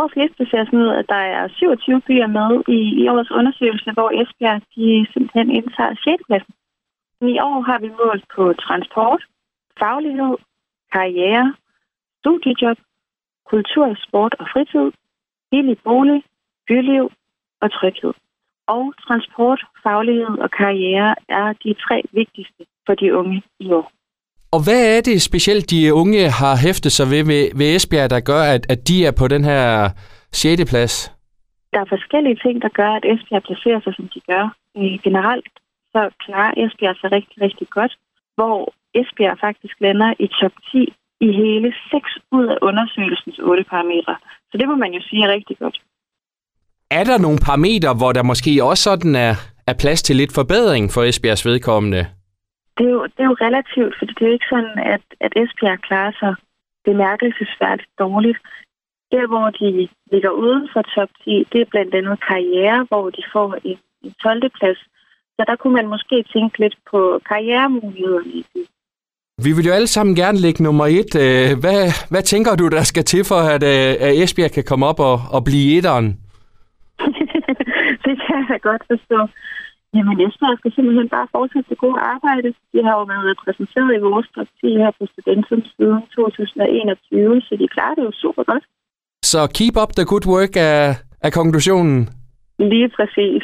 års liste ser sådan ud, at der er 27 byer med i, i årets undersøgelse, hvor Esbjerg de simpelthen indtager 6. pladsen. I år har vi målt på transport, faglighed, karriere, studiejob, kultur, sport og fritid, billig bolig, byliv og tryghed. Og transport, faglighed og karriere er de tre vigtigste for de unge i år. Og hvad er det specielt, de unge har hæftet sig ved, ved, ved Esbjerg, der gør, at, at de er på den her 6. plads? Der er forskellige ting, der gør, at Esbjerg placerer sig, som de gør. Øh, generelt så klarer Esbjerg sig rigtig, rigtig godt, hvor Esbjerg faktisk lander i top 10 i hele 6 ud af undersøgelsens 8 parametre. Så det må man jo sige er rigtig godt. Er der nogle parametre, hvor der måske også sådan er, er plads til lidt forbedring for Esbjergs vedkommende? Det er jo, det er jo relativt, for det er jo ikke sådan, at, at Esbjerg klarer sig bemærkelsesværdigt dårligt. Der, hvor de ligger uden for top 10, det er blandt andet karriere, hvor de får en, en 12. plads. Så der kunne man måske tænke lidt på karrieremulighederne i det. Vi vil jo alle sammen gerne lægge nummer et. Øh, hvad, hvad tænker du, der skal til for, at, øh, at Esbjerg kan komme op og, og blive etteren? det kan jeg godt forstå. Jamen, Esbjerg skal simpelthen bare fortsætte det gode arbejde. De har jo været repræsenteret i vores 10 her på Studentum siden 2021, så de klarer det jo super godt. Så keep up the good work er, er konklusionen? Lige præcis.